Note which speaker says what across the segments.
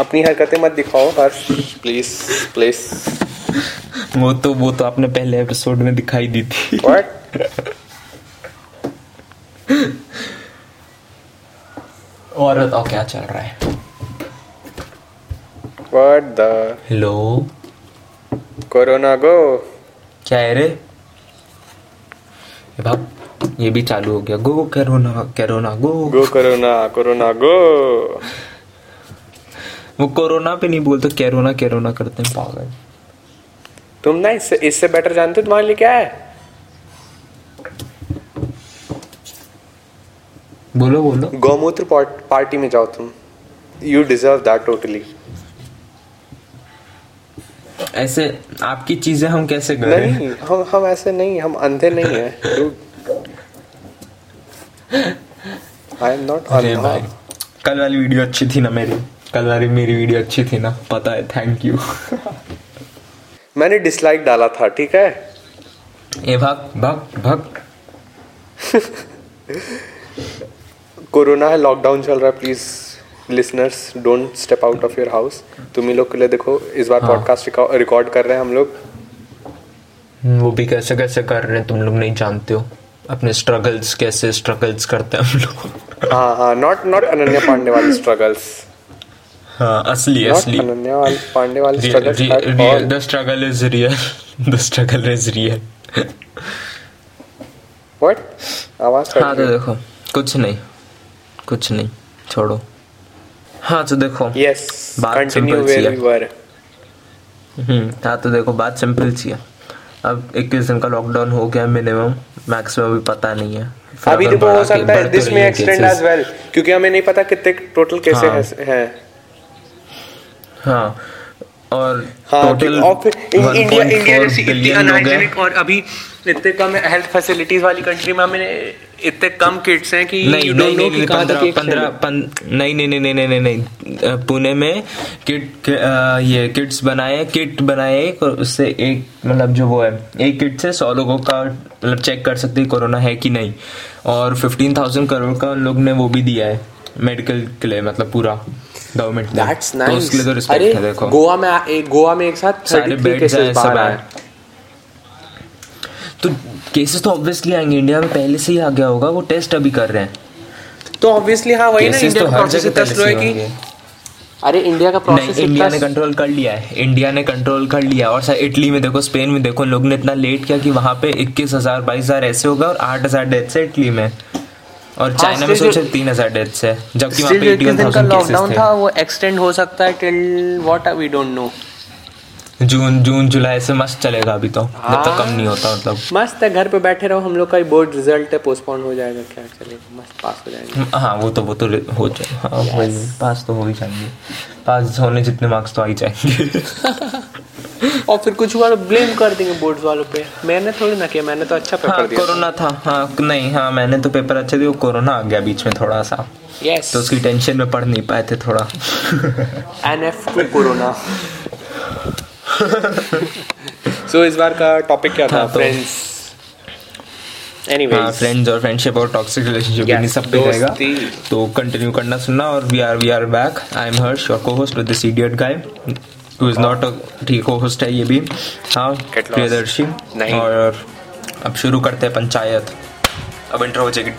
Speaker 1: अपनी हरकतें मत दिखाओ हर्ष प्लीज़ प्लीज़
Speaker 2: वो तो वो तो आपने पहले एपिसोड में दिखाई दी थी।
Speaker 1: व्हाट
Speaker 2: और बताओ क्या चल रहा है?
Speaker 1: What the
Speaker 2: hello
Speaker 1: corona go
Speaker 2: क्या है रे? ये बाप ये भी चालू हो गया। Go corona corona go
Speaker 1: go corona corona go
Speaker 2: वो कोरोना पे नहीं बोलते कैरोना कैरोना करते हैं पागल।
Speaker 1: तुम ना इससे इससे बेटर जानते हो तुम्हारे लिए क्या है?
Speaker 2: बोलो बोलो।
Speaker 1: गौमूत्र पार्ट- में जाओ तुम। यू डिजर्व दैट टोटली
Speaker 2: ऐसे आपकी चीज़ें हम कैसे करें?
Speaker 1: नहीं हम हम ऐसे नहीं हम अंधे नहीं है। आई एम नॉट
Speaker 2: भाई कल वाली वीडियो अच्छी थी ना मेरी। कल वाली मेरी वीडियो अच्छी थी ना पता है थैंक यू
Speaker 1: मैंने डिसलाइक डाला था ठीक है?
Speaker 2: ए भाग भाग भाग.
Speaker 1: कोरोना है लॉकडाउन चल रहा है please listeners don't step out of your house तुम ही लोग के लिए देखो इस बार
Speaker 2: हाँ।
Speaker 1: पॉडकास्ट रिकॉर्ड कर रहे हैं हम लोग.
Speaker 2: वो भी कैसे कैसे कर रहे हैं तुम लोग नहीं जानते हो. अपने स्ट्रगल्स कैसे स्ट्रगल्स करते हैं हम लोग.
Speaker 1: हाँ हाँ नॉट नॉट अनन्या पांडे वाले स्ट्रगल्स
Speaker 2: हाँ असली
Speaker 1: नॉट
Speaker 2: असली।
Speaker 1: अनन्या वाले पांडे वाले
Speaker 2: real the struggle is real the struggle is real
Speaker 1: what आवाज़
Speaker 2: हाँ तो देखो कुछ नहीं कुछ नहीं छोड़ो। हाँ तो देखो
Speaker 1: यस
Speaker 2: बात
Speaker 1: कंटिन्यू
Speaker 2: सी
Speaker 1: वेयर
Speaker 2: है।
Speaker 1: वी वर
Speaker 2: हम्म हाँ तो देखो बात सिंपल सी है। अब इक्कीस दिन का लॉकडाउन हो गया मिनिमम मैक्सिमम अभी पता नहीं है।
Speaker 1: अभी देखो हो सकता है दिस में एक्सटेंड एज वेल क्योंकि हमें नहीं पता कितने टोटल केसेस
Speaker 2: हाँ।
Speaker 1: हैं
Speaker 2: और
Speaker 1: हाँ
Speaker 2: टोटल
Speaker 1: इंडिया इंडिया जैसी इतनी अनहाइजीनिक और अभी इतने कम हेल्थ फैसिलिटीज़ वाली कंट्री में हमें इतने कम किट्स हैं कि
Speaker 2: नहीं नहीं नहीं नहीं पंद्रह पंद्रह नहीं नहीं नहीं नहीं नहीं नहीं पुणे में किट ये किट्स बनाए किट बनाए एक और उससे एक मतलब जो वो है एक किट से सौ लोगों का मतलब चेक कर सकते हैं कोरोना है कि नहीं। और फिफ्टीन थाउज़ेंड करोड़ का उन लोग ने वो भी दिया है मेडिकल के लिए मतलब पूरा। गवर्नमेंट ने
Speaker 1: That's
Speaker 2: तो उसके लिए तो रिस्पेक्ट है देखो।
Speaker 1: गोवा में एक गोवा में एक साथ
Speaker 2: सारे
Speaker 1: 33
Speaker 2: बेड्स हैं
Speaker 1: केसेस
Speaker 2: सब
Speaker 1: आए।
Speaker 2: तो केसेस तो ऑब्वियसली आएँगे इंडिया में पहले से ही आ गया होगा वो टेस्ट अभी कर रहे हैं।
Speaker 1: तो ऑब्वियसली हाँ वही ना इंडिया
Speaker 2: तो
Speaker 1: का प्रोसेस इतना स्लो है कि अरे इंडिया का प्रोसेस
Speaker 2: इंडिया ने कंट्रोल कर लिया है। इंडिया ने कंट्रोल कर लिया और सर इटली में देखो स्पेन में देखो लोग ने इतना लेट किया कि वहाँ पे इक्कीस हज़ार बाईस हज़ार ऐसे होगा और आठ हज़ार डेथ्स है इटली में। और चाइना में सोचे तीन हज़ार डेथ्स है जबकि वहाँ पे
Speaker 1: लॉकडाउन था। वो एक्सटेंड हो सकता है till what we don't know
Speaker 2: June June July से मस्त चलेगा अभी तो। जब तक कम नहीं होता मतलब।
Speaker 1: मस्त है घर पे बैठे रहो हम लोग का बोर्ड रिज़ल्ट है पोस्टपोन हो जाएगा क्या चलेगा मस्त पास हो जाएँगे।
Speaker 2: हाँ वो तो वो तो हो जाए हाँ वही पास तो हो ही जाएँगे। पास होने जितने मार्क्स तो आ ही जाएँगे।
Speaker 1: और फिर कुछ वाले ब्लेम कर देंगे बोर्ड्स वालों पे। मैंने थोड़ी ना किया मैंने तो अच्छा पेपर हाँ दिया
Speaker 2: कोरोना था हाँ नहीं हाँ मैंने तो पेपर अच्छे दिए कोरोना आ गया बीच में थोड़ा सा।
Speaker 1: यस
Speaker 2: तो उसकी टेंशन में पढ़ नहीं पाए थे थोड़ा।
Speaker 1: एन एफ़ टू कोरोना सो इस बार का टॉपिक क्या था? फ्रेंड्स एनीवेज
Speaker 2: फ्रेंड्स और फ्रेंडशिप और टॉक्सिक रिलेशनशिप
Speaker 1: Yes,
Speaker 2: सब पे रहेगा तो कंटिन्यू करना सुनना और we are we are back I am Harsh your co host with this idiot guy who is not a ठीक को होस्ट है ये भी। हाँ प्रियदर्शी। और अब शुरू करते हैं पंचायत। अब इंट्रो हो जाएगी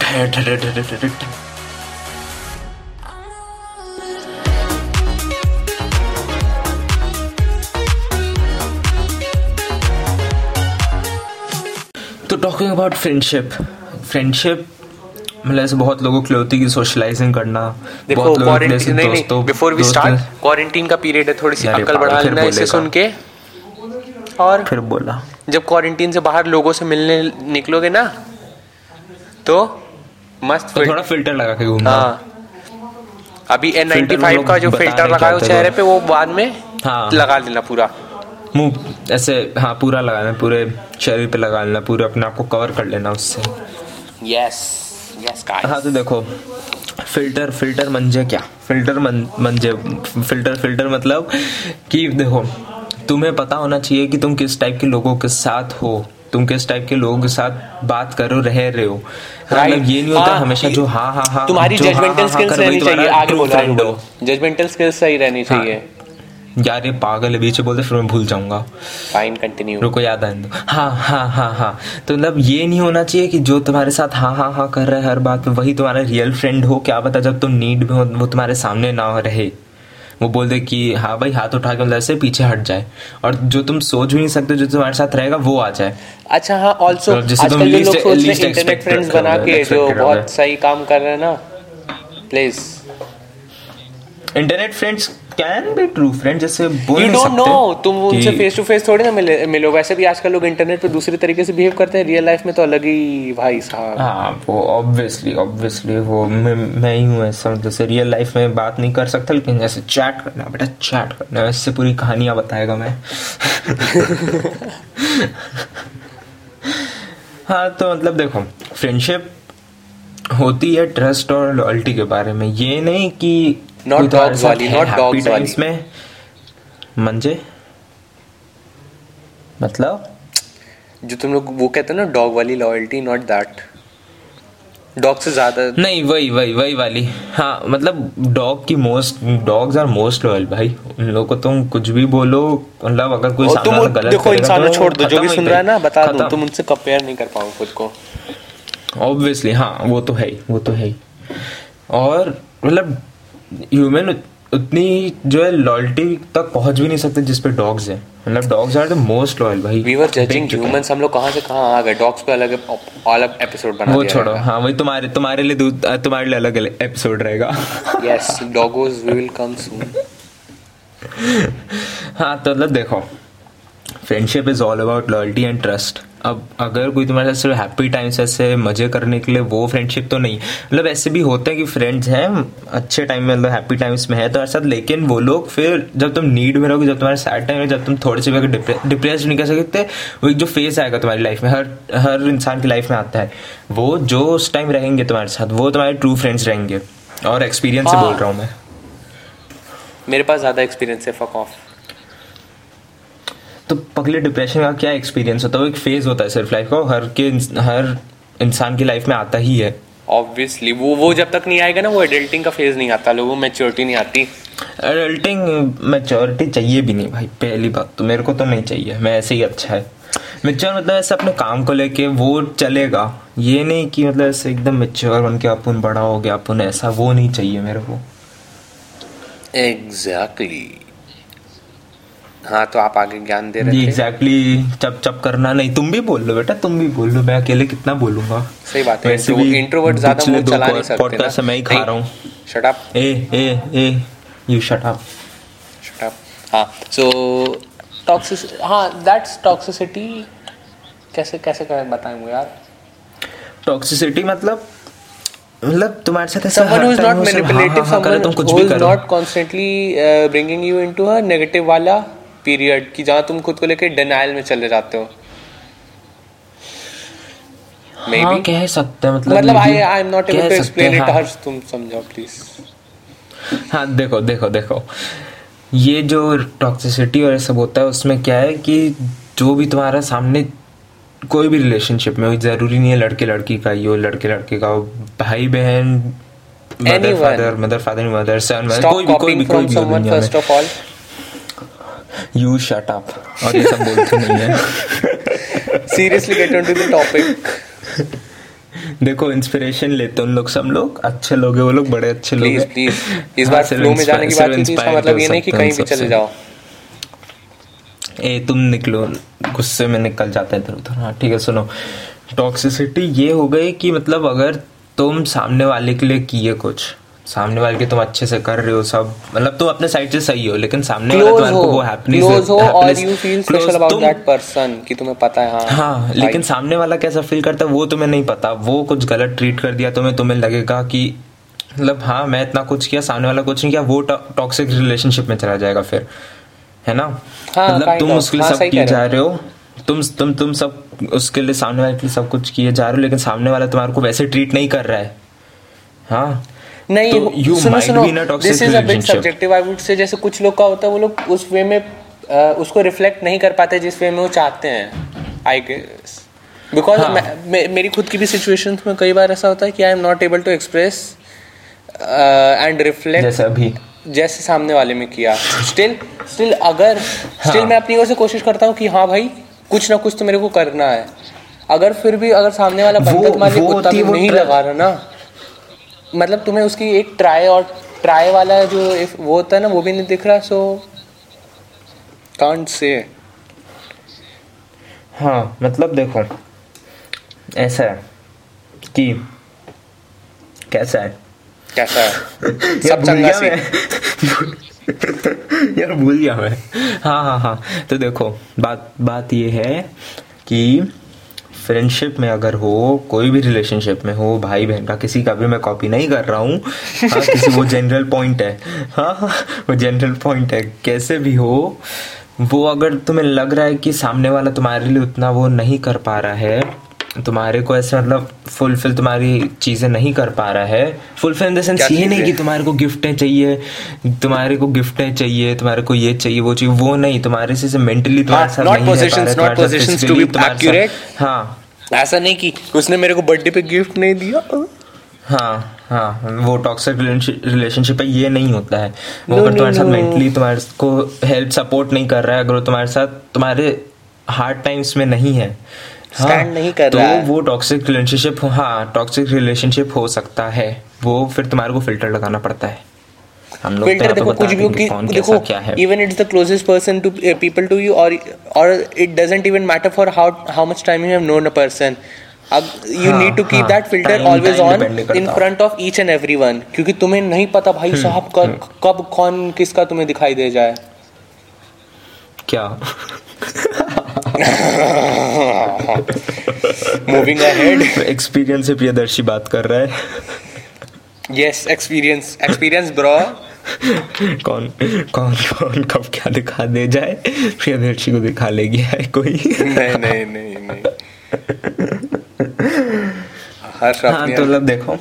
Speaker 2: टॉकिंग अबाउट फ्रेंडशिप फ्रेंडशिप मतलब ऐसे बहुत लोगों के लिए होती है सोशलाइजिंग करना
Speaker 1: देखो क्वारंटीन नहीं नहीं बिफोर वी स्टार्ट क्वारंटीन का पीरियड है थोड़ी सी अकल बढ़ा लेना इसे सुन के और
Speaker 2: फिर बोला।
Speaker 1: जब क्वारंटीन से बाहर लोगों से मिलने निकलोगे ना तो मस्त
Speaker 2: तो थोड़ा फ़िल्टर लगा के घूमना।
Speaker 1: हाँ। अभी एन नाइनटी फाइव का जो फ़िल्टर लगा है
Speaker 2: है
Speaker 1: चेहरे पे वो बाद में
Speaker 2: हाँ।
Speaker 1: लगा लेना पूरा।
Speaker 2: मुँह ऐसे हाँ पूरा लगाना पूरे शरीर पे लगा लेना पूरे अपने आप को कवर कर लेना उससे
Speaker 1: यस यस
Speaker 2: हाँ तो देखो फ़िल्टर फ़िल्टर मंजे क्या फ़िल्टर मन मंजे फ़िल्टर फ़िल्टर मतलब कि देखो तुम्हें पता होना चाहिए कि तुम किस टाइप के लोगों के साथ हो तुम किस टाइप के लोगों के साथ बात करो रह रहे हो हाँ,
Speaker 1: Right.
Speaker 2: मतलब ये नहीं होता
Speaker 1: हाँ,
Speaker 2: हमेशा जो हाँ हाँ हाँ
Speaker 1: तुम्हारी जजमेंटल
Speaker 2: हाँ, हाँ
Speaker 1: स्किल्स रहनी चाहिए आगे बोलो
Speaker 2: friend हो।
Speaker 1: जजमेंटल स्किल्स सही रहनी। चाहिए
Speaker 2: यार ये पागल है बीच में बोलते फिर मैं भूल जाऊँगा।
Speaker 1: फाइन कंटिन्यू
Speaker 2: रुको याद आने दो। हाँ हाँ हाँ हाँ। तो मतलब ये नहीं होना चाहिए कि जो तुम्हारे साथ हाँ हाँ हाँ कर रहा है हर बात में वही तुम्हारा रियल फ्रेंड हो क्या पता जब तुम नीड में हो वो तुम्हारे सामने ना रहे। वो बोल दे कि हाँ भाई हाथ उठा के मतलब ऐसे पीछे हट जाए। और जो तुम सोच भी नहीं सकते जो तुम्हारे साथ रहेगा वो आ जाए।
Speaker 1: अच्छा हाँ ऑल्सो
Speaker 2: मतलब तुम
Speaker 1: आजकल लोग सोच रहे इंटरनेट फ्रेंड्स बना के जो बहुत सही काम कर रहे हैं ना please
Speaker 2: internet friends can be true friend जैसे बोल
Speaker 1: यू डोंट नो तुम उनसे फेस टू फेस थोड़ी ना मिले मिलो। वैसे भी आजकल लोग इंटरनेट पे दूसरे तरीके से बिहेव करते हैं। रियल लाइफ में तो अलग ही भाई साहब
Speaker 2: हाँ वो ऑब्वियसली ऑब्वियसली वो मैं मैं ही हूँ ऐसा। जैसे रियल लाइफ में बात नहीं कर सकता लेकिन जैसे चैट करना बेटा चैट करना इससे पूरी कहानियाँ बताएगा मैं। हाँ तो मतलब देखो फ्रेंडशिप होती है ट्रस्ट और लॉयल्टी के बारे में। ये नहीं कि
Speaker 1: Dogs
Speaker 2: साथ
Speaker 1: वाली, dogs
Speaker 2: times
Speaker 1: वाली।
Speaker 2: में। मंजे? मतलब?
Speaker 1: जो तुम लोग वो कहते हो ना डॉग वाली लॉयल्टी नॉट दैट डॉग से ज़्यादा
Speaker 2: नहीं वही वही वही वाली। हाँ मतलब डॉग की most dogs are most loyal भाई। उन लोगों को तुम कुछ भी बोलो मतलब अगर कोई
Speaker 1: तुम
Speaker 2: गलत
Speaker 1: देखो इंसानों
Speaker 2: तो
Speaker 1: छोड़ दो जो भी सुन रहा है ना बता दूँ। तुम उनसे कंपेयर नहीं कर पाओ खुद को।
Speaker 2: ऑब्वियसली हाँ वो तो है ही वो तो है ही। और मतलब ह्यूमन उतनी जो है लॉयल्टी तक पहुँच भी नहीं सकते जिस पे डॉग्स हैं। मतलब dogs are the most loyal भाई।
Speaker 1: We were judging. ह्यूमंस हम लोग कहाँ से कहाँ आ गए? डॉग्स पे अलग अलग एपिसोड बना
Speaker 2: वो
Speaker 1: दिया
Speaker 2: छोड़ो। हाँ वही तुम्हारे तुम्हारे लिए तुम्हारे लिए अलग एपिसोड रहेगा।
Speaker 1: Yes doggos we will come soon
Speaker 2: हाँ तो मतलब देखो friendship is all about loyalty and trust अब अगर कोई तुम्हारे साथ सिर्फ़ हैप्पी टाइम्स ऐसे मज़े करने के लिए वो फ्रेंडशिप तो नहीं। मतलब ऐसे भी होते हैं कि फ्रेंड्स हैं अच्छे टाइम में मतलब हैप्पी टाइम्स में है तो साथ लेकिन वो लोग फिर जब तुम नीड में रहोगे जब तुम्हारे सैड टाइम में जब तुम थोड़े से भी अगर डिप्रेस नहीं कर सकते वो एक जो फेस आएगा तुम्हारी लाइफ में हर हर इंसान की लाइफ में आता है। वो जो उस टाइम रहेंगे तुम्हारे साथ वो तुम्हारे ट्रू फ्रेंड्स रहेंगे। और एक्सपीरियंस से
Speaker 1: हाँ।
Speaker 2: बोल रहा हूँ मैं।
Speaker 1: मेरे पास ज़्यादा एक्सपीरियंस है फक ऑफ़
Speaker 2: तो पगले डिप्रेशन का क्या एक्सपीरियंस होता है? वो एक फ़ेज़ होता है सिर्फ़ लाइफ का हर के हर इंसान की लाइफ में आता ही है।
Speaker 1: ऑब्वियसली वो वो जब तक नहीं आएगा ना वो एडल्टिंग का फ़ेज़ नहीं आता लोगों में मेच्योरिटी नहीं आती।
Speaker 2: एडल्टिंग मैच्योरिटी चाहिए भी नहीं भाई पहली बात तो मेरे को तो नहीं चाहिए मैं ऐसे ही अच्छा है। मेच्योर मतलब ऐसे अपने काम को लेके वो चलेगा ये नहीं कि मतलब ऐसे एकदम मेच्योर बन के अपन बड़ा हो गया अपन ऐसा वो नहीं चाहिए मेरे को।
Speaker 1: एग्जैक्टली हाँ तो आप आगे ज्ञान दे रहे
Speaker 2: एग्जैक्टली चप चप करना नहीं। तुम भी बोल लो बेटा तुम भी बोल लो। मैं अकेले कितना बोलूँगा?
Speaker 1: सही बात है
Speaker 2: भी
Speaker 1: इंट्रोवर्ट ज़्यादा मुँह चला नहीं सकते
Speaker 2: पॉडकास्ट मैं ही खा रहा हूँ।
Speaker 1: Shut up
Speaker 2: A A A you shut up
Speaker 1: shut up हाँ सो टॉक्सिस हाँ दैट्स टॉक्सिसिटी कैसे कैसे कर बताएँ मुझे यार?
Speaker 2: टॉक्सिसिटी मतलब मतलब तुम्हारे साथ ऐसा
Speaker 1: someone who is not
Speaker 2: हाँ,
Speaker 1: manipulative
Speaker 2: हाँ, हाँ, करे,
Speaker 1: someone who is not constantly uh, bringing you into a negative वाला पीरियड कि जहाँ तुम खुद को लेके डिनाइल में चले जाते हो।
Speaker 2: हाँ कह सकते हैं मतलब
Speaker 1: मतलब I I am not able to explain it. Harsh तुम समझाओ प्लीज़
Speaker 2: हाँ देखो देखो देखो। ये जो टॉक्सिसिटी और ये सब होता है उसमें क्या है कि जो भी तुम्हारा सामने कोई भी रिलेशनशिप में ज़रूरी नहीं है लड़के लड़की का ही हो लड़के लड़के का हो भाई बहन mother father mother father mother son कोई भी कोई भी कोई भी हो दुनिया
Speaker 1: फ़र्स्ट ऑफ़ ऑल
Speaker 2: में यू शट अप और ये सब बोलते नहीं है।
Speaker 1: Seriously get on to the topic
Speaker 2: देखो इंस्पिरेशन लेते हैं उन लोग सब लोग। अच्छे लोग हैं वो लोग बड़े अच्छे लोग हैं।
Speaker 1: प्लीज़ इस
Speaker 2: हाँ,
Speaker 1: बार फ्लो में जाने की बात की इसका मतलब ये नहीं कि कहीं भी चले जाओ।
Speaker 2: ए तुम निकलो। गुस्से में निकल जाते हैं इधर उधर। हाँ ठीक है सुनो। टॉक्सिसिटी ये हो गई कि मतलब अगर तुम सामने वाले के लिए किए कुछ सामने वाले के तुम अच्छे से कर रहे हो सब। मतलब तुम अपने साइड से सही हो लेकिन सामने वाला तुम्हारे को वो हैप्पीनेस
Speaker 1: क्लोज हो और you feel special about that person कि तुम्हें पता है हाँ
Speaker 2: हाँ लेकिन सामने वाला कैसा फील करता है वो तुम्हें नहीं पता। वो कुछ गलत ट्रीट कर दिया तुम्हें तुम्हें लगेगा कि मतलब हाँ मैं इतना कुछ किया सामने वाला कुछ नहीं किया वो टॉक्सिक रिलेशनशिप में चला जाएगा फिर। है ना?
Speaker 1: हाँ,
Speaker 2: मतलब तुम उसके लिए
Speaker 1: हाँ,
Speaker 2: सब किए जा रहे हो। तुम तुम तुम सब उसके लिए सामने वाले के लिए सब कुछ किए जा रहे हो लेकिन सामने वाला तुम्हारे को वैसे ट्रीट नहीं कर रहा है। हाँ?
Speaker 1: नहीं
Speaker 2: तो
Speaker 1: सुनो सुनो this is a bit subjective I would say जैसे कुछ लोग का होता है वो लोग उस वे में अ, उसको रिफ्लेक्ट नहीं कर पाते जिस वे में वो चाहते हैं आई गेस बिकॉज़। मेरी खुद की भी सिचुएशन में कई बार ऐसा होता है कि I am not able to express and reflect
Speaker 2: जैसे अभी।
Speaker 1: जैसे सामने वाले में किया। स्टिल स्टिल अगर स्टिल
Speaker 2: हाँ।
Speaker 1: मैं अपनी ओर से कोशिश करता हूँ कि हाँ भाई कुछ ना कुछ तो मेरे को करना है। अगर फिर भी अगर सामने वाला
Speaker 2: वो-
Speaker 1: बंदा तुम्हारे
Speaker 2: वो
Speaker 1: कुत्ता भी नहीं लगा रहा ना। मतलब तुम्हें उसकी एक ट्राई और ट्राई वाला जो if वो होता है ना वो भी नहीं दिख रहा सो कांट से
Speaker 2: हाँ मतलब देखो ऐसा है कि कैसा है?
Speaker 1: कैसा है?
Speaker 2: यार
Speaker 1: सब चंगा सी।
Speaker 2: यार भूल गया मैं। हाँ हाँ हाँ। तो देखो बात बात ये है कि फ्रेंडशिप में अगर हो कोई भी रिलेशनशिप में हो भाई बहन का किसी का भी मैं कॉपी नहीं कर रहा हूँ। हाँ किसी वो जनरल पॉइंट है। हाँ वो जनरल पॉइंट है। कैसे भी हो वो अगर तुम्हें लग रहा है कि सामने वाला तुम्हारे लिए उतना वो नहीं कर पा रहा है तुम्हारे को ऐसे मतलब फुलफिल तुम्हारी चीज़ें नहीं कर पा रहा है। फुलफिल इन द सेंस ये नहीं कि तुम्हारे को गिफ्टें चाहिए तुम्हारे को गिफ्टें चाहिए तुम्हारे को ये चाहिए वो चाहिए वो नहीं। तुम्हारे से मेंटली तुम्हारे
Speaker 1: हाँ,
Speaker 2: साथ नहीं है, तुम्हारे साथ
Speaker 1: accurate.
Speaker 2: हाँ।
Speaker 1: ऐसा नहीं कि उसने मेरे को बर्थडे पे गिफ्ट नहीं दिया।
Speaker 2: हाँ हाँ वो टॉक्सिक रिलेशनशिप है ये नहीं होता है। वो अगर तुम्हारे साथ मेंटली तुम्हारे को हेल्प सपोर्ट नहीं कर रहा है अगर वो तुम्हारे साथ तुम्हारे हार्ड टाइम्स में नहीं है। हाँ,
Speaker 1: नहीं कर
Speaker 2: तो
Speaker 1: रहा है।
Speaker 2: वो टॉक्सिक रिलेशनशिप हाँ टॉक्सिक रिलेशनशिप हो सकता है। वो फिर तुम्हारे को फ़िल्टर लगाना पड़ता है। हम लोग तो
Speaker 1: देखो कुछ भी कि देखो
Speaker 2: क्या है?
Speaker 1: Even it's the closest person to people to you और और it doesn't even matter for how how much time you have known a person you
Speaker 2: हाँ,
Speaker 1: need to keep that filter always on in front of each and every one क्योंकि तुम्हें नहीं पता भाई
Speaker 2: हम्म,
Speaker 1: साहब कब कब कौन किसका तुम्हें दिखाई दे जाए।
Speaker 2: क्या?
Speaker 1: मूविंग अहेड
Speaker 2: एक्सपीरियंस से प्रियदर्शी बात कर रहा है।
Speaker 1: यस एक्सपीरियंस एक्सपीरियंस ब्रो
Speaker 2: कौन कौन कौन कब क्या दिखा दे जाए? प्रियदर्शी को दिखा ले गया है कोई।
Speaker 1: नहीं नहीं नहीं नहीं। हर्ष
Speaker 2: हाँ तो मतलब देखो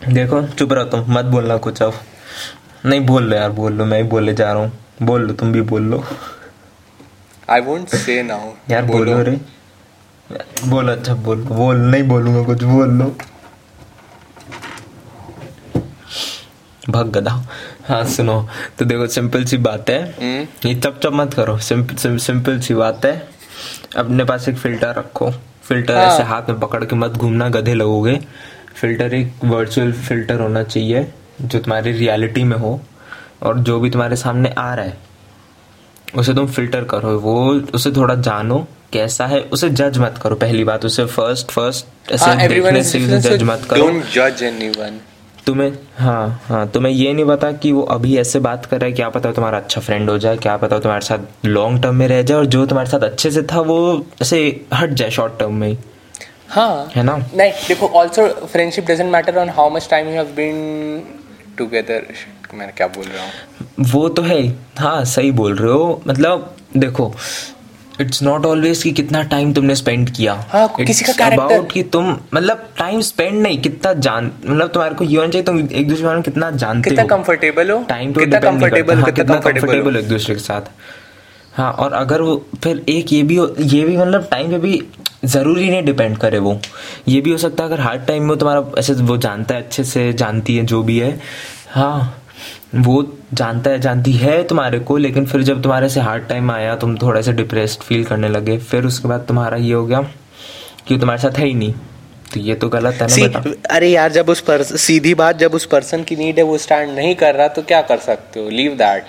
Speaker 2: देखो चुप रहो तुम मत बोलना कुछ अब। नहीं बोल लो यार बोल लो मैं ही बोले जा रहा हूँ। बोल लो तुम भी बोल लो।
Speaker 1: आई वोंट से नाउ
Speaker 2: यार बोलो। रे। बोलो अच्छा बोल बोल नहीं बोलूँगा कुछ बोल लो। भग गधा हाँ सुनो तो देखो सिंपल सी बात है।
Speaker 1: हम्म।
Speaker 2: ये चप चप मत करो। सिंपल सिंपल सी बात है। अपने पास एक फ़िल्टर रखो। फ़िल्टर
Speaker 1: हाँ।
Speaker 2: ऐसे हाथ में पकड़ के मत घूमना गधे लगोगे। फ़िल्टर एक वर्चुअल फ़िल्टर होना चाहिए जो तुम्हारी रियलिटी में हो और जो भी तुम्हारे सामने आ रहा है। उसे तुम फ़िल्टर करो। वो उसे थोड़ा जानो कैसा है उसे जज मत करो। पहली बात उसे फ़र्स्ट फ़र्स्ट ऐसे
Speaker 1: हाँ
Speaker 2: देखने से जज मत करो।
Speaker 1: डोंट जज एनीवन
Speaker 2: तुम्हें? हाँ हाँ तुम्हें ये नहीं पता कि वो अभी ऐसे बात कर रहा है क्या पता तुम्हारा अच्छा फ्रेंड हो जाए क्या पता तुम्हारे साथ लॉन्ग टर्म में रह जाए और जो तुम्हारे साथ अच्छे से था वो ऐसे हट जाए शॉर्ट टर्म में ही।
Speaker 1: हाँ।
Speaker 2: है ना?
Speaker 1: नहीं देखो also friendship doesn't matter on how much time you have been together मैं क्या बोल रहा हूँ?
Speaker 2: वो तो है। हाँ सही बोल रहे हो। मतलब देखो इट्स नॉट ऑलवेज कि कितना टाइम तुमने स्पेंड किया।
Speaker 1: हाँ, किसी का
Speaker 2: अबाउट कि तुम मतलब टाइम स्पेंड नहीं कितना जान मतलब तुम्हारे को ये होना चाहिए तुम एक दूसरे के बारे में कितना जानते
Speaker 1: कितना
Speaker 2: हो।
Speaker 1: कंफर्टेबल हो
Speaker 2: टाइम तो
Speaker 1: कितना कंफर्टेबल
Speaker 2: हाँ,
Speaker 1: कितना कंफर्टेबल
Speaker 2: एक दूसरे के साथ। हाँ और अगर वो फिर एक ये भी हो- ये भी मतलब टाइम पे भी ज़रूरी नहीं डिपेंड करे वो। ये भी हो सकता है अगर हार्ड टाइम में तुम्हारा ऐसे वो जानता है अच्छे से जानती है जो भी है। हाँ वो जानता है जानती है तुम्हारे को लेकिन फिर जब तुम्हारे से हार्ड टाइम आया तुम थोड़ा सा डिप्रेस्ड फील करने लगे फिर उसके बाद तुम्हारा ये हो गया कि तुम्हारे साथ है ही नहीं। तो ये तो गलत है ना
Speaker 1: See, अरे यार जब उस पर सीधी बात जब उस पर्सन की नीड है वो स्टैंड नहीं कर रहा तो क्या कर सकते हो? Leave that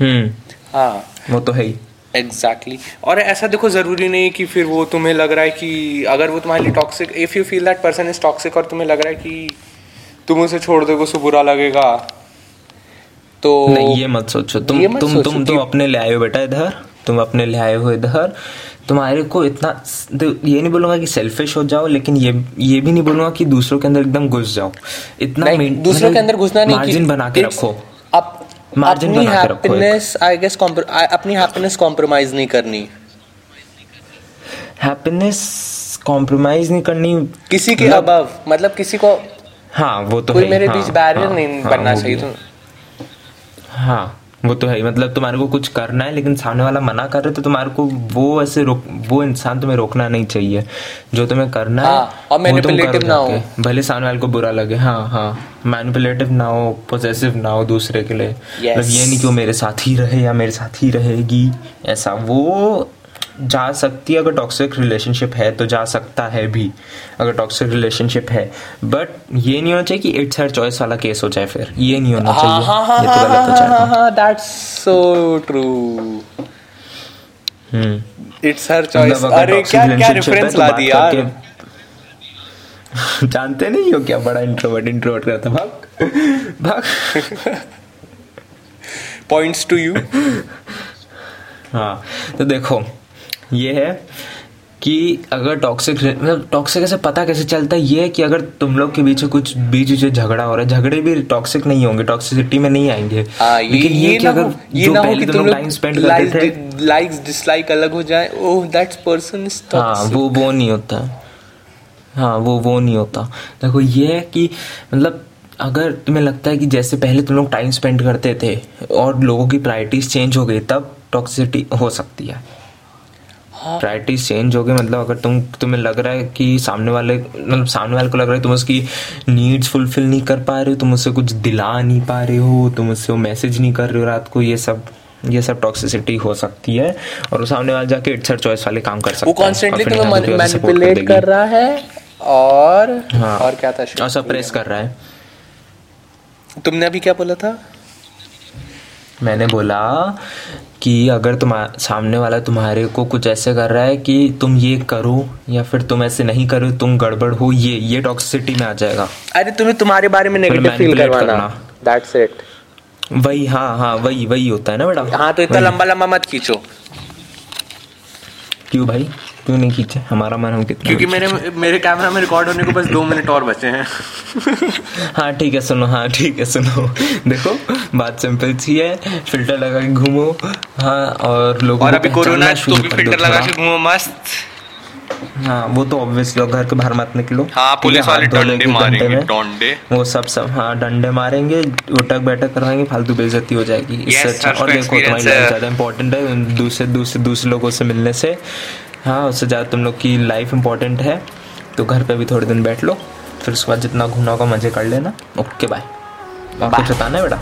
Speaker 2: hmm.
Speaker 1: हाँ।
Speaker 2: वो तो है ही।
Speaker 1: Exactly exactly. और ऐसा देखो ज़रूरी नहीं कि फिर वो तुम्हें लग रहा है कि अगर वो तुम्हारे लिए toxic if you feel that person is toxic और तुम्हें लग रहा है कि तुम उसे छोड़ दोगे उसे बुरा लगेगा। तो
Speaker 2: नहीं ये मत सोचो। तुम
Speaker 1: मत
Speaker 2: तुम
Speaker 1: सोचो
Speaker 2: तुम तुम अपने ले आए हो बेटा इधर। तुम अपने ले आए हो इधर। तुम्हारे को इतना तो ये नहीं बोलूँगा कि सेल्फिश हो जाओ लेकिन ये ये भी नहीं बोलूँगा कि दूसरों के अंदर एकदम घुस जाओ। इतना
Speaker 1: दूसरों
Speaker 2: मतलब
Speaker 1: के अंदर घुसना नहीं
Speaker 2: मार्जिन बना के रखो।
Speaker 1: अप,
Speaker 2: Margin
Speaker 1: अपनी
Speaker 2: बना के रखो
Speaker 1: हैप्पीनेस आई गेस अपनी हैप्पीनेस कॉम्प्रोमाइज नहीं करनी।
Speaker 2: हैप्पीनेस कॉम्प्रोमाइज नहीं करनी।
Speaker 1: किसी के
Speaker 2: मतलब-
Speaker 1: अबव मतलब किसी को
Speaker 2: हाँ वो तो
Speaker 1: कोई
Speaker 2: है
Speaker 1: मेरे
Speaker 2: हाँ,
Speaker 1: बीच बैरियर
Speaker 2: हाँ,
Speaker 1: नहीं
Speaker 2: हाँ,
Speaker 1: बनना चाहिए
Speaker 2: भी
Speaker 1: तो
Speaker 2: हाँ वो तो है ही मतलब तुम्हारे को कुछ करना है लेकिन सामने वाला मना कर रहे तो तुम्हारे को वो ऐसे रोक वो इंसान तुम्हें रोकना नहीं चाहिए जो तुम्हें करना हाँ,
Speaker 1: है और
Speaker 2: वो तुम
Speaker 1: manipulative ना हो।
Speaker 2: भले सामने वाले को बुरा लगे हाँ हाँ मैनिपुलेटिव ना हो पोजेसिव ना हो दूसरे के लिए
Speaker 1: Yes.
Speaker 2: मतलब ये नहीं कि वो मेरे साथ ही रहे या मेरे साथ ही रहेगी ऐसा वो जा सकती है अगर टॉक्सिक रिलेशनशिप है तो जा सकता है भी अगर टॉक्सिक रिलेशनशिप है। बट ये नहीं होना चाहिए कि इट्स हर चॉइस वाला केस हो जाए फिर। ये नहीं होना चाहिए।
Speaker 1: हाँ हाँ
Speaker 2: तो
Speaker 1: हाँ
Speaker 2: हाँ
Speaker 1: हाँ that's so true
Speaker 2: hmm.
Speaker 1: It's her choice
Speaker 2: मतलब
Speaker 1: अरे क्या क्या रेफरेंस
Speaker 2: तो
Speaker 1: ला दी यार।
Speaker 2: जानते नहीं हो क्या? बड़ा इंट्रोवर्ट इंट्रोवर्ट करता भाग। भाग।
Speaker 1: पॉइंट्स टू यू
Speaker 2: हाँ तो देखो ये है कि अगर टॉक्सिक मतलब टॉक्सिक ऐसे पता कैसे चलता है? ये है कि अगर तुम लोग के बीच में कुछ बीच बीच में झगड़ा हो रहा है झगड़े भी टॉक्सिक नहीं होंगे टॉक्सिसिटी में नहीं आएँगे।
Speaker 1: हाँ ये
Speaker 2: लेकिन
Speaker 1: ये
Speaker 2: कि अगर
Speaker 1: ये
Speaker 2: जो
Speaker 1: ना
Speaker 2: पहले तुम लोग टाइम स्पेंड करते थे।
Speaker 1: लाइक्स डिसलाइक अलग हो जाए ओह दैट्स पर्सन इज़
Speaker 2: हाँ वो वो नहीं होता। हाँ वो वो नहीं होता। देखो ये है कि मतलब अगर तुम्हें लगता है कि जैसे पहले तुम लोग टाइम स्पेंड करते थे और लोगों की प्रायोरिटीज चेंज हो गई तब टॉक्सिसिटी हो सकती है। प्रायोरिटीज चेंज हो गई मतलब अगर तुम तुम्हें लग रहा है कि सामने वाले मतलब सामने वाले को लग रहा है तुम उसकी नीड्स फुलफिल नहीं कर पा रहे हो तुम उससे कुछ दिला नहीं पा रहे हो तुम उससे वो मैसेज नहीं कर रहे हो रात को ये सब ये सब टॉक्सिसिटी हो सकती है और वो सामने वाले जाके इट्स चॉइस वाले काम कर सकता
Speaker 1: वो
Speaker 2: है और
Speaker 1: कॉन्स्टेंटली तुम्हें मैनिपुलेट कर रहा है और
Speaker 2: हाँ।
Speaker 1: और क्या था
Speaker 2: और सप्रेस कर रहा है।
Speaker 1: तुमने अभी क्या बोला था?
Speaker 2: मैंने बोला कि अगर तुम सामने वाला तुम्हारे को कुछ ऐसे कर रहा है कि तुम ये करो या फिर तुम ऐसे नहीं करो तुम गड़बड़ हो ये ये टॉक्सिसिटी में आ जाएगा।
Speaker 1: अरे तुम्हें तुम्हारे बारे में नेगेटिव फील करवाना। दैट्स इट
Speaker 2: वही हाँ हाँ वही वही होता है ना बेटा
Speaker 1: हाँ तो इतना लंबा लंबा मत खींचो।
Speaker 2: क्यों भाई? क्यों नहीं खींचे? हमारा मन हम कितना
Speaker 1: क्योंकि मेरे मेरे कैमरा में रिकॉर्ड होने को बस दो मिनट और बचे हैं।
Speaker 2: हाँ ठीक है सुनो हाँ ठीक है सुनो। देखो बात सिंपल सी है फ़िल्टर लगा के घूमो। हाँ और लोगों
Speaker 1: और अभी कोरोना तो भी फ़िल्टर लगा के घूमो मस्त।
Speaker 2: हाँ वो तो ऑब्वियसली घर के बाहर मत निकलो।
Speaker 1: हाँ पुलिस वाले डंडे मारेंगे डंडे
Speaker 2: वो सब सब हाँ डंडे मारेंगे उठक बैठक करवाएँगे फालतू बेइज्जती हो जाएगी। इससे अच्छा और देखो तुम्हारी लाइफ। ज़्यादा इंपॉर्टेंट है दूसरे दूसरे दूसरे लोगों से मिलने से। हाँ उससे ज़्यादा तुम लोग की लाइफ इंपॉर्टेंट है। तो घर पे भी थोड़े दिन बैठ लो फिर उसके बाद जितना घूमना होगा मज़े कर लेना। ओके बाय कुछ बताना है बेटा?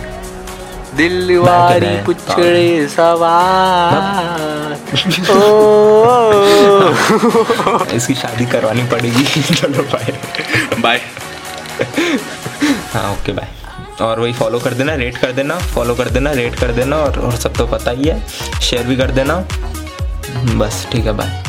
Speaker 1: दिल
Speaker 2: वारी
Speaker 1: वारी
Speaker 2: पुछड़े
Speaker 1: पुछड़े सवार
Speaker 2: इसकी शादी करवानी पड़ेगी। चलो बाय
Speaker 1: बाय
Speaker 2: हाँ ओके बाय और वही फॉलो कर देना रेट कर देना फॉलो कर देना रेट कर देना और, और सब तो पता ही है। शेयर भी कर देना। बस ठीक है बाय